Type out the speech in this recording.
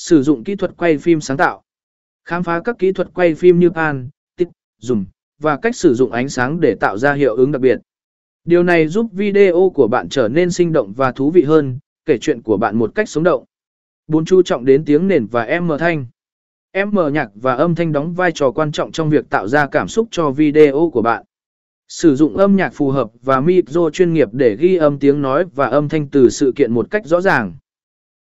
Sử dụng kỹ thuật quay phim sáng tạo. Khám phá các kỹ thuật quay phim như pan, tích, zoom, và cách sử dụng ánh sáng để tạo ra hiệu ứng đặc biệt. Điều này giúp video của bạn trở nên sinh động và thú vị hơn, kể chuyện của bạn một cách sống động. Bốn Chú trọng đến tiếng nền và em mở thanh. Em mở nhạc và âm thanh đóng vai trò quan trọng trong việc tạo ra cảm xúc cho video của bạn. Sử dụng âm nhạc phù hợp và micro chuyên nghiệp để ghi âm tiếng nói và âm thanh từ sự kiện một cách rõ ràng.